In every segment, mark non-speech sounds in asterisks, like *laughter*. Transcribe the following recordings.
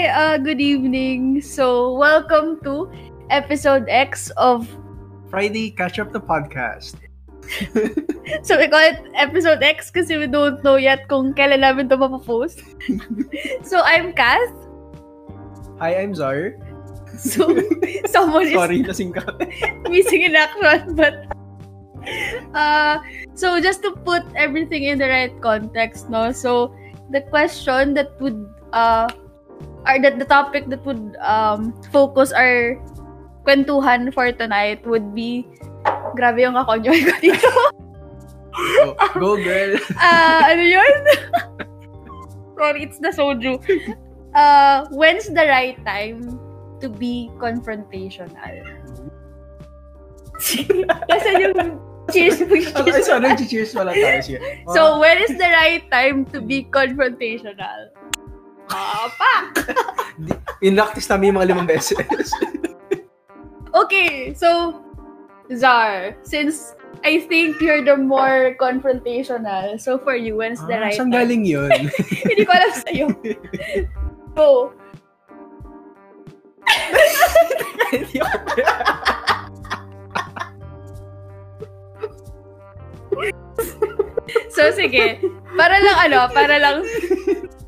Hi, uh, good evening. So, welcome to episode X of Friday Catch Up the Podcast. *laughs* so we call it episode X kasi we don't know yet kung kailan namin ito mapapost. *laughs* so, I'm Kath. Hi, I'm Zar. So, *laughs* someone Sorry, is lasing ka. missing in action, but uh, so just to put everything in the right context, no? So, the question that would uh, or that the topic that would um, focus our kwentuhan for tonight would be grabe yung kakonyoy ko dito. *laughs* Oh, go, girl. *laughs* Ah, ano yun? *laughs* Sorry, it's the soju. Uh, when's the right time to be confrontational? Kasi yung cheers mo Ay, sorry, cheers pala tayo. So, when is the right time to be confrontational? Ah, pak! *laughs* In-practice namin yung mga limang beses. *laughs* Okay, so, Zar, since I think you're the more confrontational, so for you, when's the ah, right saan time? galing yun? *laughs* Hindi ko alam sa'yo. Go. Hindi ako- So, sige. Para lang ano, para lang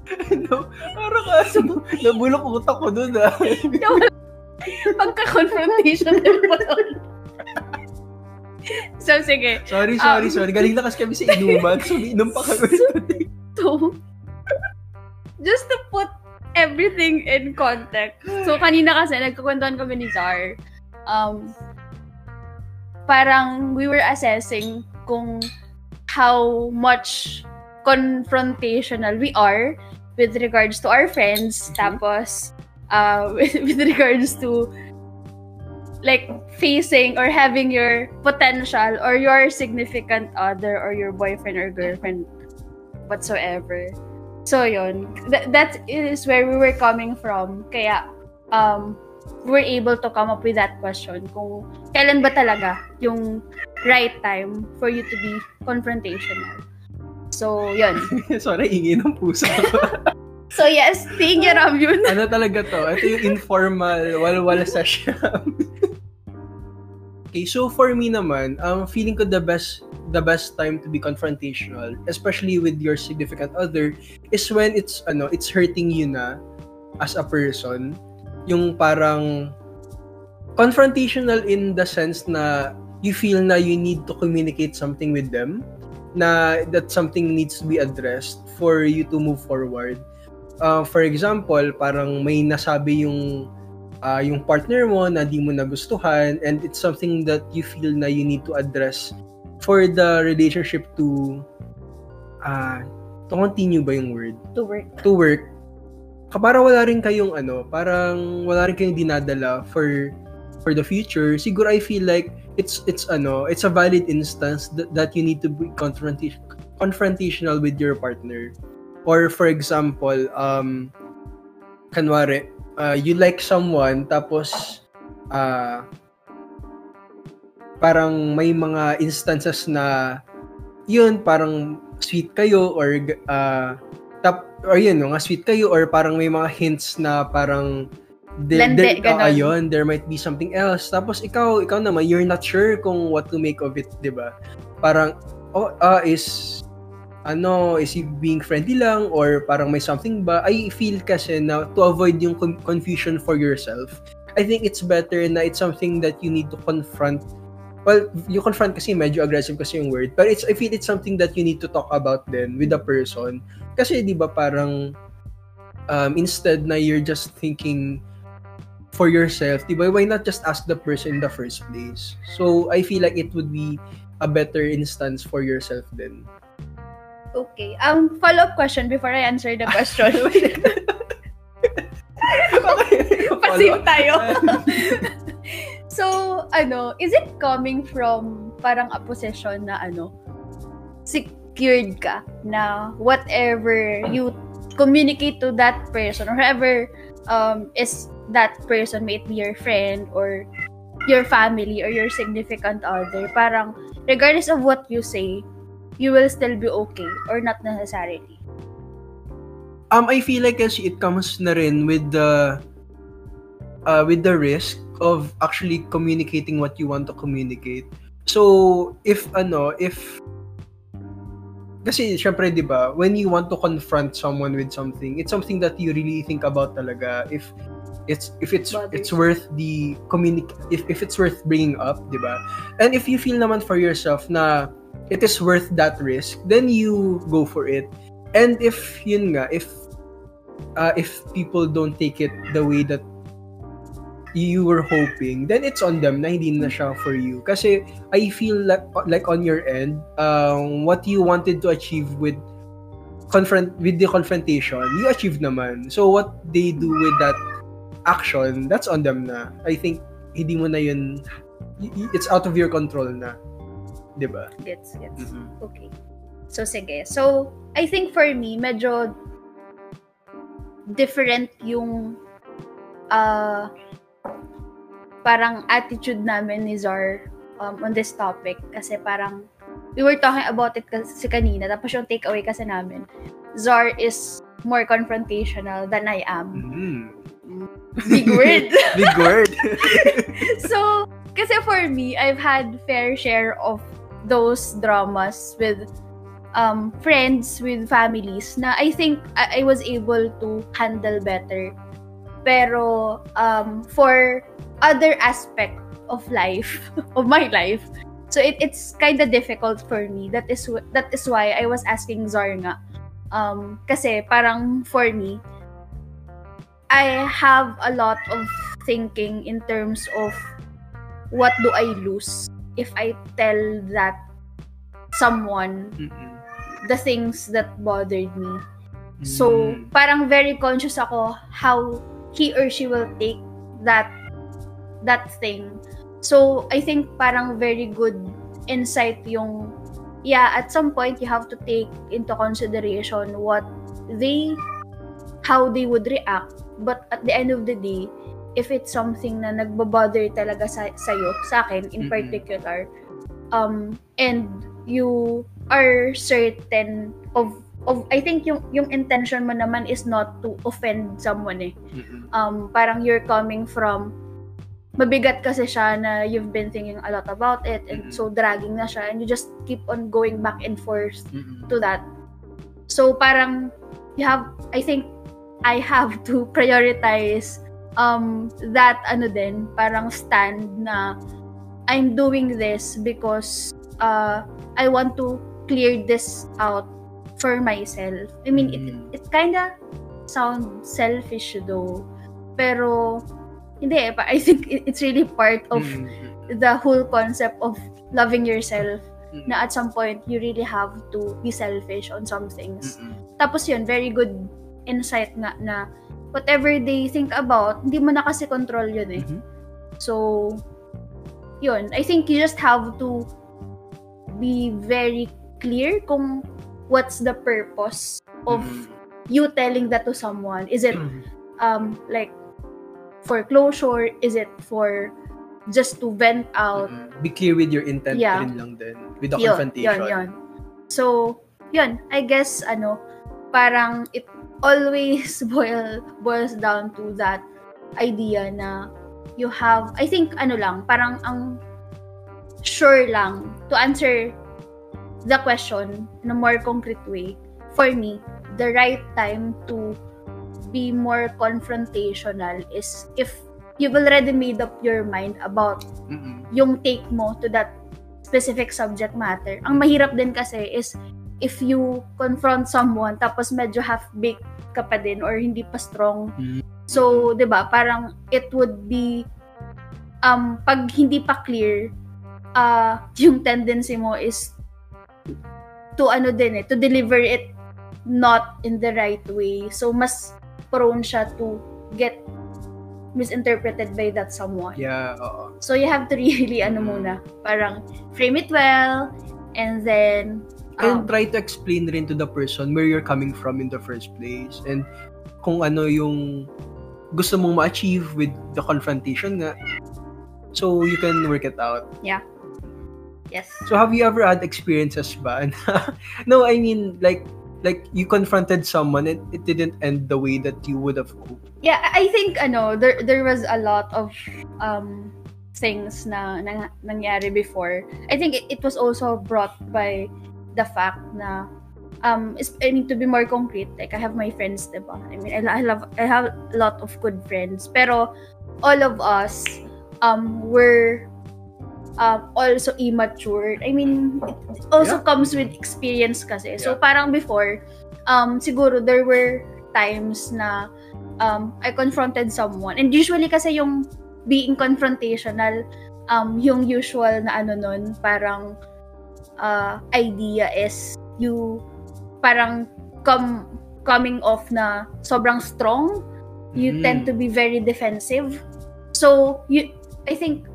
*laughs* ano, parang kaso, *laughs* nabulok utak ko dun ah. pagka-confrontational mo. So, sige. Sorry, Um, sorry, sorry. Galing na kasi kami sa inuman. So, inom pa kami. So, just to put everything in context. So, kanina kasi, nagkukwentuhan kami ni Zar. Um, parang we were assessing kung how much confrontational we are with regards to our friends. Mhm. Tapos, uh, *laughs* with, with regards to like facing or having your potential or your significant other or your boyfriend or girlfriend whatsoever. So yun, Th- that is where we were coming from. Kaya um we were able to come up with that question kung kailan ba talaga yung right time for you to be confrontational. So, yun. *laughs* sorry, ingin ng puso. *laughs* So, yes, thank you, Ramyun. ano talaga to? Ito yung informal, walwala session. *laughs* okay, so for me naman, um, feeling ko the best the best time to be confrontational, especially with your significant other, is when it's ano, it's hurting you na as a person. Yung parang confrontational in the sense na you feel na you need to communicate something with them na that something needs to be addressed for you to move forward uh, for example, parang may nasabi yung uh, yung partner mo na di mo nagustuhan and it's something that you feel na you need to address for the relationship to uh, to continue ba yung word? To work. To work. Kapara wala rin kayong ano, parang wala rin kayong dinadala for for the future. Siguro I feel like it's it's ano, it's a valid instance that, that you need to be confrontation confrontational with your partner. Or for example, um, kanwari, uh, you like someone, tapos, uh, parang may mga instances na, yun, parang sweet kayo, or, uh, tap, or yun, mga sweet kayo, or parang may mga hints na parang, there, Lande, there, ganon. uh, ayun, there might be something else. Tapos ikaw, ikaw naman, you're not sure kung what to make of it, di ba? Parang, oh, uh, is, ano, is he being friendly lang or parang may something ba? I feel kasi na to avoid yung con- confusion for yourself, I think it's better na it's something that you need to confront. Well, you confront kasi medyo aggressive kasi yung word. But it's, I feel it's something that you need to talk about then with the person. Kasi di ba parang um, instead na you're just thinking for yourself, di ba, why not just ask the person in the first place? So, I feel like it would be a better instance for yourself then. Okay. Um, follow-up question before I answer the question. *laughs* *laughs* Passive tayo. *laughs* so, ano, is it coming from parang a position na ano, secured ka na whatever you communicate to that person or whoever um, is that person, may be your friend or your family or your significant other, parang regardless of what you say, you will still be okay or not necessarily. Um, I feel like kasi it comes na rin with the uh, with the risk of actually communicating what you want to communicate. So, if ano, if kasi syempre 'di ba, when you want to confront someone with something, it's something that you really think about talaga if it's if it's Bothers. it's worth the communic if if it's worth bringing up, 'di ba? And if you feel naman for yourself na it is worth that risk, then you go for it. And if yun nga, if uh, if people don't take it the way that you were hoping, then it's on them na hindi na siya for you. Kasi I feel like, like on your end, um, what you wanted to achieve with confront with the confrontation, you achieved naman. So what they do with that action, that's on them na. I think hindi mo na yun, it's out of your control na. 'Di ba? Gets, gets. Mhm. Okay. So, sige. So, I think for me, medyo different yung uh, parang attitude namin ni Zar um, on this topic. Kasi parang, we were talking about it kasi kanina, tapos yung takeaway kasi namin, Zar is more confrontational than I am. Mhm. Big word. *laughs* Big word. *laughs* so, kasi for me, I've had fair share of those dramas with um, friends, with families, na I think I, I was able to handle better. Pero, um, for other aspect of life, *laughs* of my life, so it, it's kind of difficult for me. That is that is why I was asking Zar nga. Um, kasi parang for me, I have a lot of thinking in terms of what do I lose if I tell that someone Mhm. the things that bothered me. So, Mm. parang very conscious ako how he or she will take that that thing. So, I think parang very good insight yung yeah, at some point you have to take into consideration what they how they would react. But at the end of the day, if it's something na nagbabother talaga sa sa'yo, sa akin in Mm-mm. particular, um, and you are certain of of I think yung yung intention mo naman is not to offend someone eh. Um parang you're coming from mabigat kasi siya na you've been thinking a lot about it and Mhm. so dragging na siya and you just keep on going back and forth Mhm. to that. So parang you have I think I have to prioritize um that ano din parang stand na I'm doing this because uh I want to clear this out for myself. I mean it Mm. it kind of sounds selfish though. Pero hindi eh, I think it- it's really part of Mhm. the whole concept of loving yourself Mhm. na at some point you really have to be selfish on some things. Mhm. Tapos yun, very good insight nga na whatever they think about, hindi mo na kasi control yun eh. Mhm. So, yun. I think you just have to be very clear kung what's the purpose of Mhm. you telling that to someone. Is it Mhm. um like for closure? Is it for just to vent out? Mhm. Be clear with your intent Yeah. rin lang din. With the Yun, confrontation. Yun, yun. So, yun. I guess, ano, parang it always *laughs* boil, boils down to that idea na you have, I think, ano lang, parang ang sure lang to answer the question in a more concrete way. For me, the right time to be more confrontational is if you've already made up your mind about Mhm. yung take mo to that specific subject matter. Ang mahirap din kasi is if you confront someone tapos medyo half-baked ka pa din or hindi pa strong. Mm. So, 'di ba, parang it would be um pag hindi pa clear uh yung tendency mo is to ano din eh, to deliver it not in the right way. So, mas prone siya to get misinterpreted by that someone. Yeah, oo. So you have to really *laughs* ano Mm. muna, parang frame it well and then And um, try to explain rin to the person where you're coming from in the first place. And kung ano yung gusto mong ma-achieve with the confrontation nga. So, you can work it out. yes. So, have you ever had experiences ba? *laughs* no, I mean, like, like you confronted someone and it didn't end the way that you would have hoped. Yeah, I think ano, there there was a lot of um things na, na nangyari before. I think it, it was also brought by the fact na um I need to be more concrete. Like I have my friends, diba? I mean, I, I love I have a lot of good friends, pero all of us um were um, also immature. I mean, it also Yeah. comes with experience kasi. So Yeah. parang before, um, siguro there were times na um, I confronted someone. And usually kasi yung being confrontational, um, yung usual na ano nun, parang uh, idea is you parang come coming off na sobrang strong you Mm. tend to be very defensive so you I think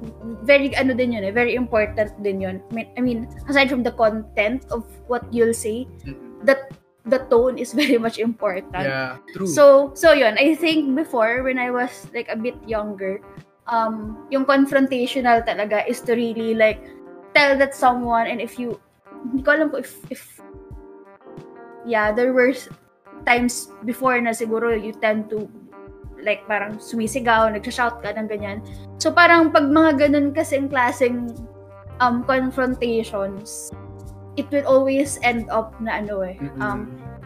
very ano din yun eh, very important din yun. I mean, I mean aside from the content of what you'll say, Mm-mm. that the tone is *laughs* very much important. Yeah, true. So, so yun, I think before, when I was like a bit younger, um, yung confrontational talaga is to really like tell that someone and if you, hindi ko alam kung if, if, yeah, there were times before na siguro you tend to like parang sumisigaw, nagsha-shout ka ng ganyan. So parang pag mga ganun kasing klaseng um, confrontations, it will always end up na ano eh, Mm-mm. um,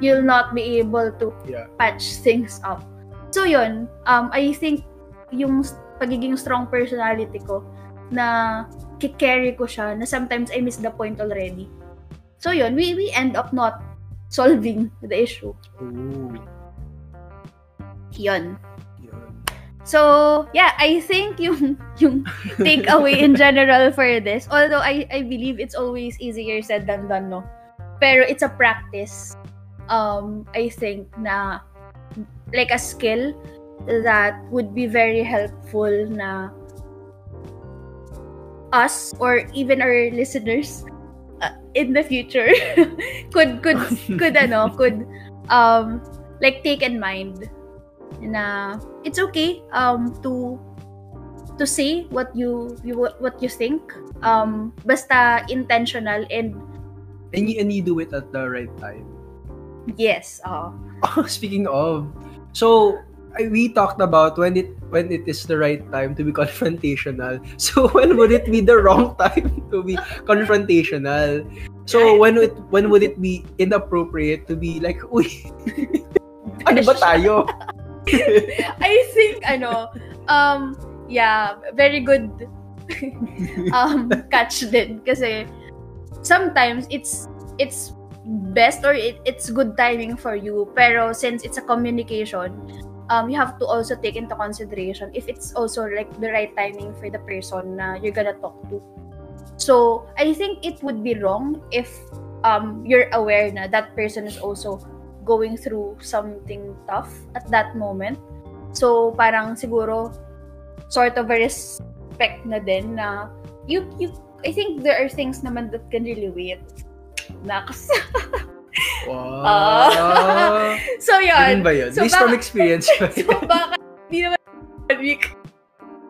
you'll not be able to Yeah. patch things up. So yun, um, I think yung pagiging strong personality ko na kikarry ko siya na sometimes I miss the point already. So yun, we, we end up not solving *laughs* the issue. Ooh, Yun. yun. So, yeah, I think yung yung takeaway in general for this, although I I believe it's always easier said than done, no. Pero it's a practice. Um, I think na like a skill that would be very helpful na us or even our listeners uh, in the future *laughs* could could *laughs* could ano could um like take in mind na it's okay um to to say what you, you what you think um basta intentional and And you, and you do it at the right time. yes uh *laughs* Speaking of, so we talked about when it when it is the right time to be *laughs* confrontational. So when would it be the wrong *laughs* time to be confrontational? So when it when would it be inappropriate to be like, uy, *laughs* ano ba tayo? I think ano um yeah very good um catch din kasi sometimes it's it's best or it, it's good timing for you pero since it's a communication um you have to also take into consideration if it's also like the right timing for the person na you're gonna talk to. So i think it would be wrong if um you're aware na that person is also going through something tough at that moment. So parang siguro sort of a respect na din na you you I think there are things naman that can really wait na *laughs* kasi Wow. Ah. *laughs* so Ganun yun ba yun? So Based from baka- experience ba *laughs* so yun? baka hindi naman one week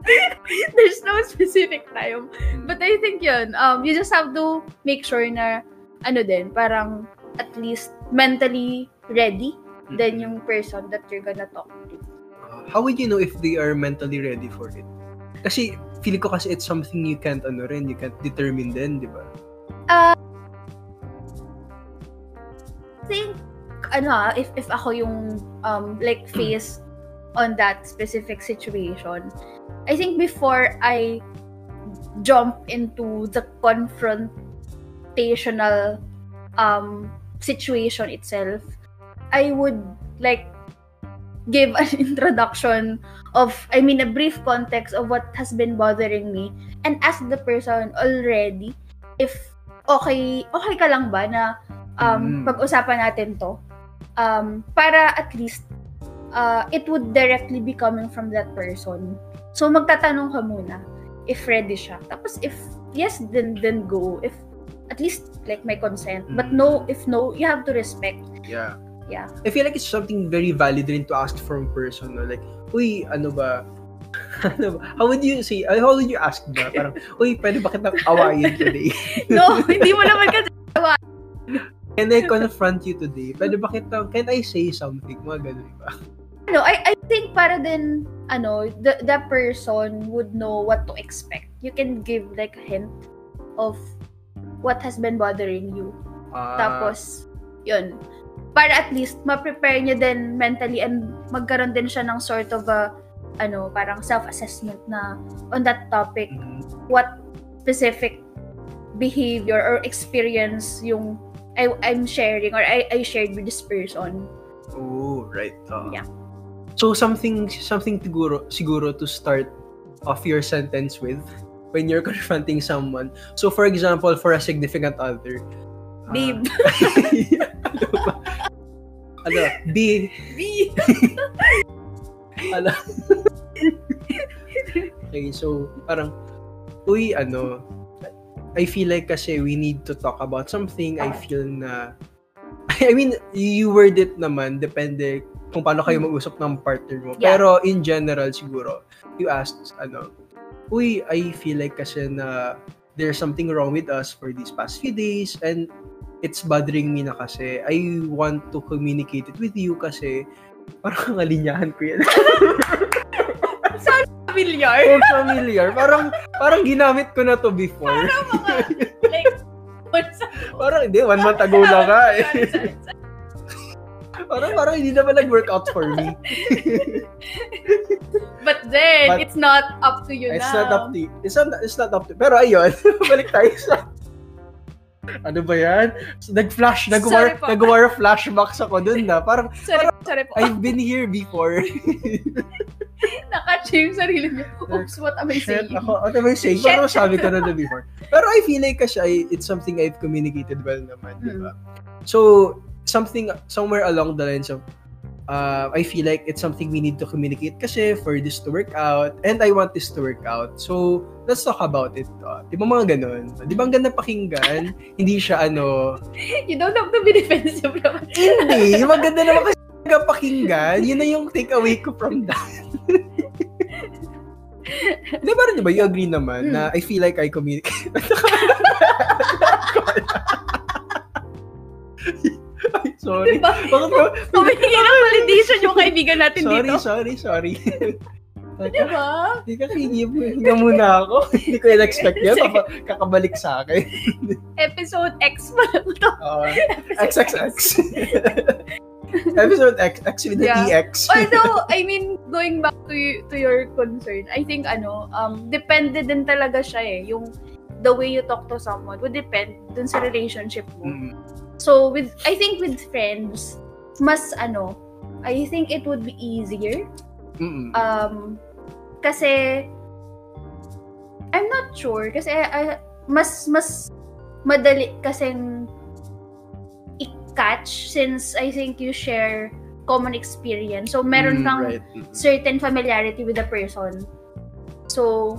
*laughs* there's no specific time but I think yun um you just have to make sure na ano din parang at least mentally ready then yung person that you're gonna talk to How would you know if they are mentally ready for it? Kasi feeling ko kasi it's something you can't ano rin, you can't determine din, di ba? think ano ah, if if ako yung um like face on that specific situation I think before I jump into the confrontational um situation itself I would like give an *laughs* introduction of I mean a brief context of what has been bothering me and ask the person already if okay okay ka lang ba na um, Mm. pag-usapan natin to um, para at least uh, it would directly be coming from that person. So magtatanong ka muna if ready siya. Tapos if yes, then then go. If at least like my consent. But Mm. no, if no, you have to respect. Yeah. Yeah. I feel like it's something very valid rin to ask from person. No? Like, uy, ano ba? *laughs* ano ba? How would you say, uh, how would you ask ba? Parang, uy, pwede ba kitang awayin today? *laughs* No, hindi mo naman kasi *laughs* can I *laughs* confront you today? Pwede ba kita, can I say something? Mga ganun ba? ano, I, I think para din, ano, the, the person would know what to expect. You can give like a hint of what has been bothering you. Ah, Tapos, yun. Para at least, ma-prepare niya din mentally and magkaroon din siya ng sort of a, ano, parang self-assessment na on that topic, mm, what specific behavior or experience yung I, I'm sharing or I, I shared with this person. oh, right. oo. Yeah. So something something siguro siguro to start off your sentence with when you're *laughs* confronting someone. So for example, for a significant other, Babe. *laughs* ano ba? Ano, be B. Ala. okay, so parang, uy, ano, I feel like kasi we need to talk about something. I feel na, *laughs* I mean, you word it naman, depende kung paano kayo mag-usap ng partner mo. Yeah. Pero in general, siguro, you asked, ano, uy, I feel like kasi na there's something wrong with us for these past few days and it's bothering me na kasi I want to communicate it with you kasi parang *laughs* alinyahan ko yan. *laughs* Familiar. so familiar. Parang parang ginamit ko na to before. Parang mga, like, what's parang hindi, one month ago lang nga eh. Parang parang hindi naman nag-work out for me. But then, But- it's not up to you It's now. not up to it's not, it's not up to Pero ayun, *laughs* balik tayo sa ano ba yan? So, nag-flash, nag-war, nag-war flashbacks ako dun na. Parang, Sorry, sorry po. I've been here before. *laughs* Yung sarili niyo. Oops, what am I Shit, saying? ako, what am I saying? Shit. Parang sabi ko na na before. Pero I feel like kasi it's something I've communicated well naman, di Hmm. ba? So, something, somewhere along the lines of, uh, I feel like it's something we need to communicate kasi for this to work out, and I want this to work out. So, let's talk about it. Uh, di ba mga ganun? Di ba ang ganda pakinggan? Hindi siya ano, You don't have to be defensive naman. hindi, maganda naman kasi pakinggan. Yun na yung take away ko from that. *laughs* Di ba rin, di ba? You agree naman Hmm. na I feel like I communicate. *laughs* Ay, sorry. Diba? Bakit ba? Ng validation yung kaibigan natin Sorry, dito. sorry, sorry. *laughs* Diba? Hindi ka kigib. Higa muna ako. *laughs* Hindi ko in-expect yan. Papa, kakabalik sa akin. Episode X pa lang to. Uh, XXX. Episode X, with the Yeah. EX. Although, *laughs* I mean, going back to to your concern, I think ano, um, depende din talaga siya eh. Yung the way you talk to someone would depend dun sa relationship mo. Mm. So, with, I think with friends, mas ano, I think it would be easier. Mm-mm. Um, kasi, I'm not sure. Kasi, I- mas, mas madali kasing i-catch since I think you share common experience. So, meron Mm, kang right. Mm. certain familiarity with the person. So,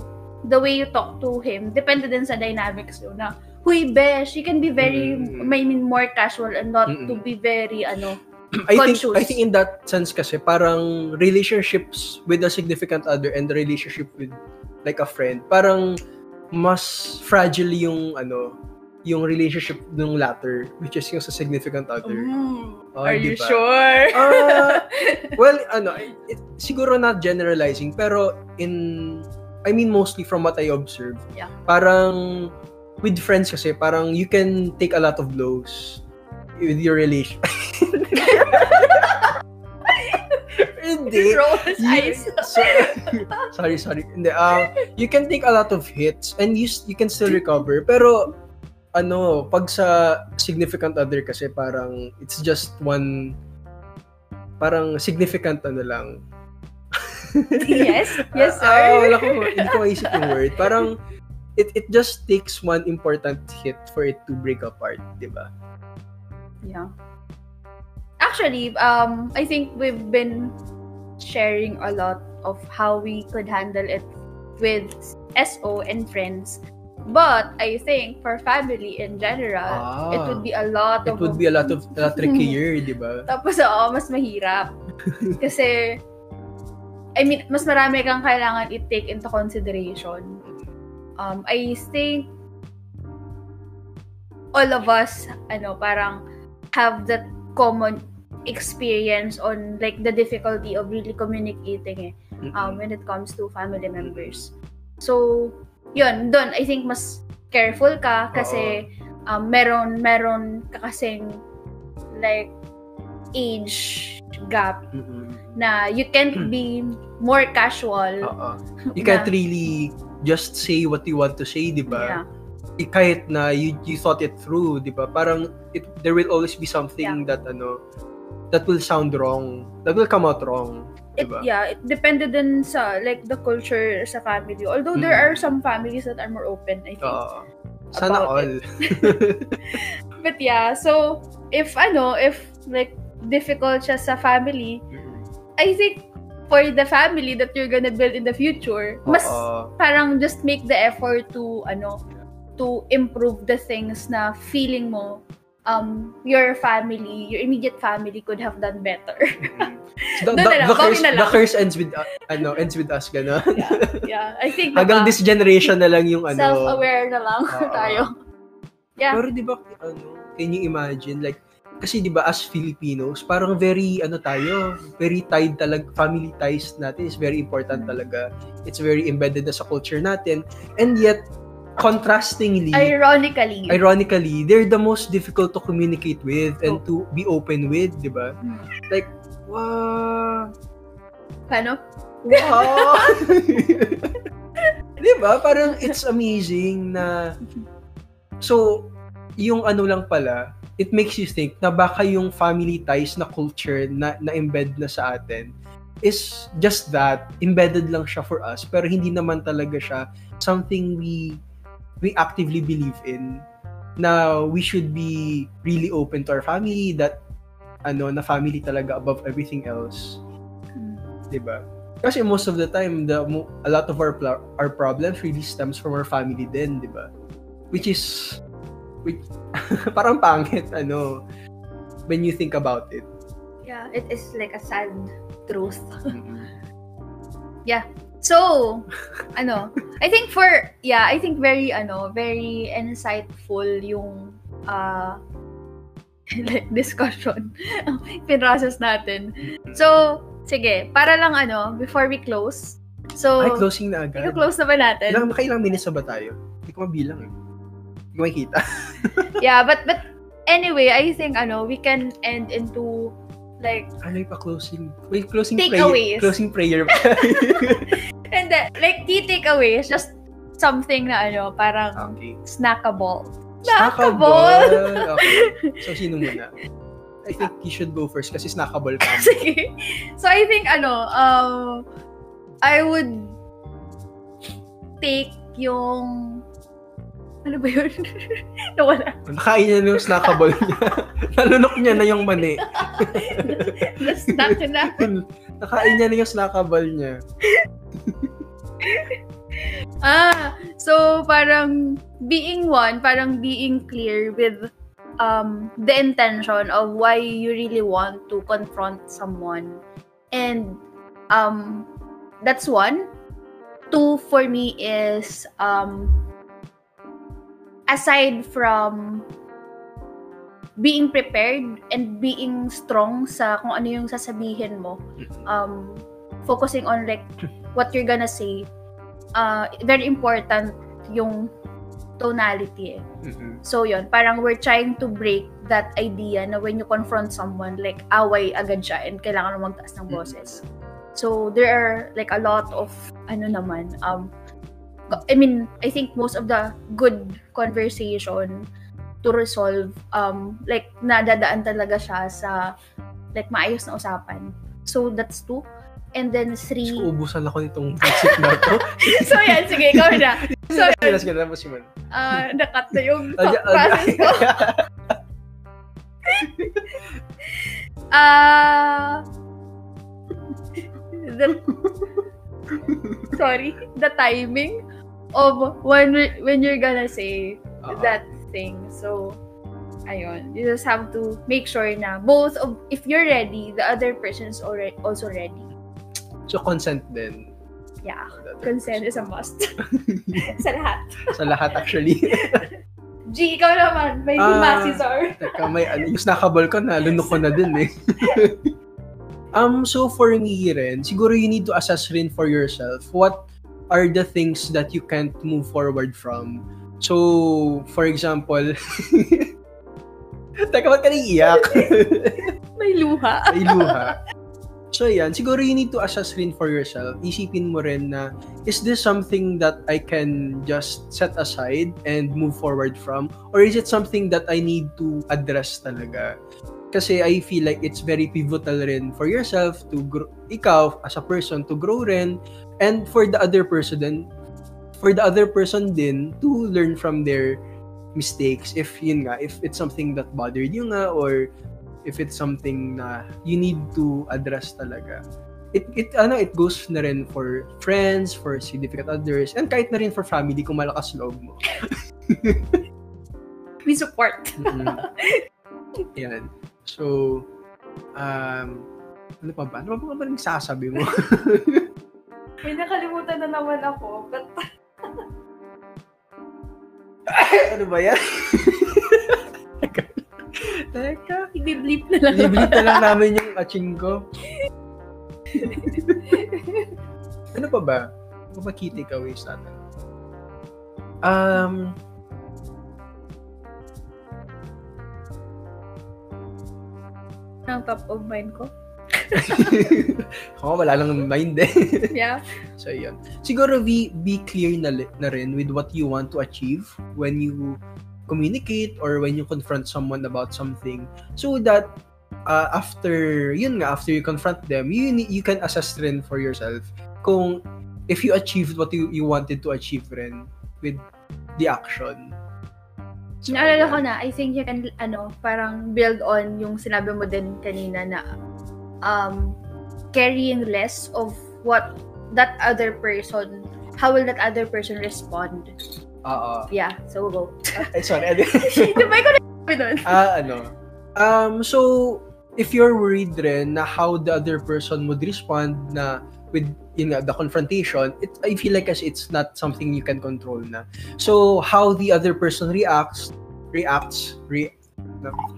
the way you talk to him, depende din sa dynamics yun na, Huy, besh, you can be very, Mm. I mean, more casual and not Mm-mm. to be very, ano, *clears throat* I think. I think in that sense kasi parang relationships with a significant other and the relationship with like a friend, parang mas fragile yung ano, yung relationship ng latter, which is yung sa significant other. Mm, Oh, are di you sure? Ah, *laughs* well, ano, it, siguro not generalizing, pero in, I mean mostly from what I observe, Yeah. parang with friends kasi, parang you can take a lot of blows with your relation. *laughs* Hindi. You- so- sorry, sorry. Hindi, ah, you can take a lot of hits and you, you can still recover. Pero, ano, pag sa significant other kasi parang it's just one parang significant ano lang. *laughs* yes, yes, sir. Ah, wala ko, hindi ko maisip yung word. Parang it it just takes one important hit for it to break apart, di ba? Yeah. Actually, um, I think we've been sharing a lot of how we could handle it with SO and friends. But I think for family in general, Ah. it would be a lot It of would be a lot of a lot trickier, *laughs* di ba? Tapos, oo, mas mahirap. *laughs* Kasi, I mean, mas marami kang kailangan i-take into consideration. Um, I think all of us, ano, parang have that common experience on like the difficulty of really communicating eh, um, when it comes to family members. So, yun, doon, I think mas careful ka kasi um, meron, meron ka kasing like age gap Mm-mm. na you can't be more casual. Oo. *laughs* You can't Na- really just say what you want to say, di ba? Yeah. Eh, kahit na you, you thought it through, di ba? Parang it, there will always be something that ano that will sound wrong. That will come out wrong. It, Diba? yeah, it depended din sa like the culture sa family. Although there Mm. are some families that are more open, I think. Oo. Sana all. *laughs* *laughs* But yeah, so if ano, if like difficult siya sa family, I think for the family that you're gonna build in the future, mas Oo. parang just make the effort to ano, to improve the things na feeling mo um your family, your immediate family could have done better. So, *laughs* the, the, lang, the, curse, the curse ends with uh, ano ends with us gano'n. *laughs* yeah, yeah. I think *laughs* Hanggang naka- this generation na lang yung ano. self-aware na lang Oo. tayo. Yeah. Pero di ba ano, can you imagine like kasi di ba as Filipinos, parang very ano tayo, very tied talaga family ties natin is very important talaga. It's very embedded na sa culture natin. And yet contrastingly Ironically. ironically, they're the most difficult to communicate with and to be open with, di ba? Hmm. Like, wow, Paano? wow. *laughs* di ba? Parang it's amazing na so yung ano lang pala, it makes you think na baka yung family ties na culture na na-embed na sa atin is just that, embedded lang siya for us, pero hindi naman talaga siya something we we actively believe in na we should be really open to our family that ano na family talaga above everything else. Hmm. 'di ba kasi most of the time the a lot of our our problems really stems from our family din 'di ba which is which *laughs* parang pangit ano when you think about it. Yeah, it is like a sad truth. *laughs* So, ano, I think for, yeah, I think very, ano, very insightful yung uh, *laughs* like, discussion. *laughs* Pinrocess natin. So, sige, para lang ano, before we close. So, ay closing na agad i-close na ba natin? ilang makailang minutes na ba tayo hindi ko mabilang eh hindi ko makikita *laughs* Yeah, but, but, anyway, I think, ano, we can end into, like, ano yung pa closing wait closing Takeaways. prayer closing prayer and *laughs* then, like, key takeaways, just something na, ano, parang okay. snackable. snackable. Okay. So sino *laughs* muna? I think you should go first kasi snackable ka. *laughs* Sige. So, I think, ano, um, I would take yung, ano ba yun? *laughs* Nawala. Nakain niya yung snackable niya. *laughs* Nalunok niya na yung mani. Na-snack *laughs* na. Nakain niya na yung snackable niya. Ah, so parang being one, parang being clear with um the intention of why you really want to confront someone. And um that's one. Two for me is um aside from being prepared and being strong sa kung ano yung sasabihin mo, um, focusing on like what you're gonna say, uh, very important yung tonality eh. Mhm. So yun, parang we're trying to break that idea na when you confront someone, like away agad siya and kailangan mo magtaas ng boses. So there are like a lot of ano naman, um, I mean, I think most of the good conversation to resolve, um, like nadadaan talaga siya sa like maayos na usapan. So that's two. And then three. So, ubusan ako nitong visit na to. *laughs* so yan, sige, ikaw na. So, Sige, sige, tapos yun. ah nakat na yung thought process ko. *laughs* Ah. the, *laughs* sorry, the timing of when when you're gonna say Oo. that thing. So, ayun. You just have to make sure na both of if you're ready, the other person is already also ready. So, consent din. Yeah, consent is a must *laughs* sa lahat. Sa lahat actually. *laughs* G, ikaw naman. May Ah. lima si Zar. Teka, may ano, yung nakabal ko na, lunok ko na din eh. *laughs* um, so for me rin, siguro you need to assess rin for yourself what are the things that you can't move forward from. So, for example, *laughs* Teka, ba't ka naiiyak? *laughs* May luha. May luha. So, yan. Siguro you need to assess rin for yourself. Isipin mo rin na, is this something that I can just set aside and move forward from? Or is it something that I need to address talaga? Kasi I feel like it's very pivotal rin for yourself to grow, ikaw as a person to grow rin and for the other person din for the other person din to learn from their mistakes if yun nga if it's something that bothered you nga or if it's something na you need to address talaga it it ano it goes na rin for friends for significant others and kahit na rin for family kung malakas loob mo *laughs* We support. Mm. yan so um ano pa ba? Ano pa ba rin sasabi mo? *laughs* May nakalimutan na naman ako. But ano ba yan? Teka. Teka. i-bleep na lang. Liblip na lang namin yung aching ko. *laughs* ano pa ba? Ano pa key takeaways natin? Um, Ang top of mind ko. *laughs* ako wala lang mind eh. *laughs* Yeah. so, yun. Siguro be, be clear na, na rin with what you want to achieve when you communicate or when you confront someone about something so that uh, after yun nga after you confront them you you can assess rin for yourself kung if you achieved what you, you wanted to achieve rin with the action So, Naalala ko na, I think you can, ano, parang build on yung sinabi mo din kanina na um, carrying less of what that other person, how will that other person respond? Oo. Yeah, so go. Ay, sorry. ano- *laughs* Di ba ikaw na doon? *laughs* Ah, ano. Um, so, if you're worried rin na how the other person would respond na with yun nga, the confrontation, it, I feel like it's not something you can control na. So, how the other person reacts, reacts, re,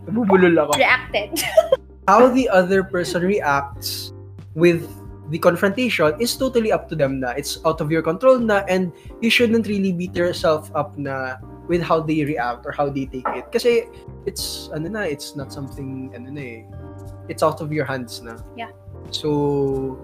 nabubulol ako. Reacted. *laughs* How the other person reacts with the confrontation is totally up to them na. It's out of your control na and you shouldn't really beat yourself up na with how they react or how they take it. Kasi it's, ano na, it's not something, ano na eh, it's out of your hands na. Yeah. So,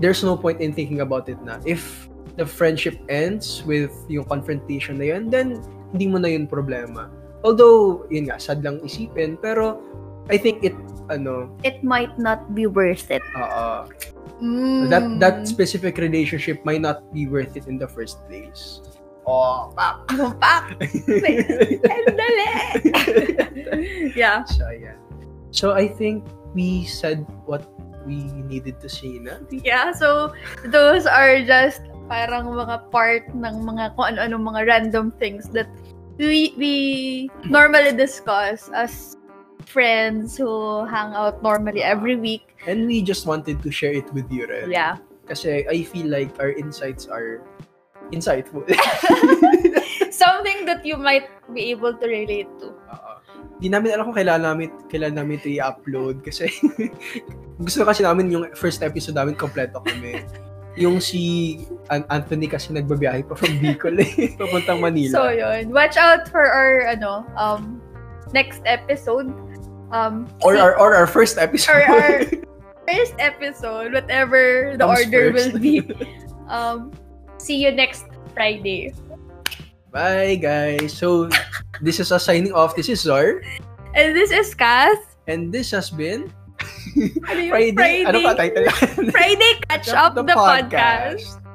there's no point in thinking about it na. If the friendship ends with yung confrontation na yun, then hindi mo na yun problema. Although, yun nga, sad lang isipin, pero I think it, ano, It might not be worth it. uh, Mm. that that specific relationship might not be worth it in the first place. Oh, pak! *laughs* Pak! Ang dali! *laughs* yeah. so, ayan. So, I think we said what we needed to say na. Yeah, so those are just parang mga part ng mga kung ano-ano mga random things that we we normally discuss as friends who hang out normally every week. And we just wanted to share it with you, rin. Yeah. Kasi I feel like our insights are insightful. *laughs* *laughs* Something that you might be able to relate to. Oo. Di namin alam kung kailan namin, kailan namin ito i-upload kasi *laughs* gusto kasi namin yung first episode namin kompleto kami. Yung si An- Anthony kasi nagbabiyahe pa from Bicol eh, *laughs* papuntang Manila. So yun. Watch out for our ano um next episode. Um or our or our first episode. or our *laughs* first episode, whatever the Comes order first. will be. *laughs* Um, see you next Friday. Bye guys. So this is us signing off. This is Zar And this is Cass. and this has been *laughs* Ano yun? Friday. Ano pa title? Friday Catch Up, the, podcast.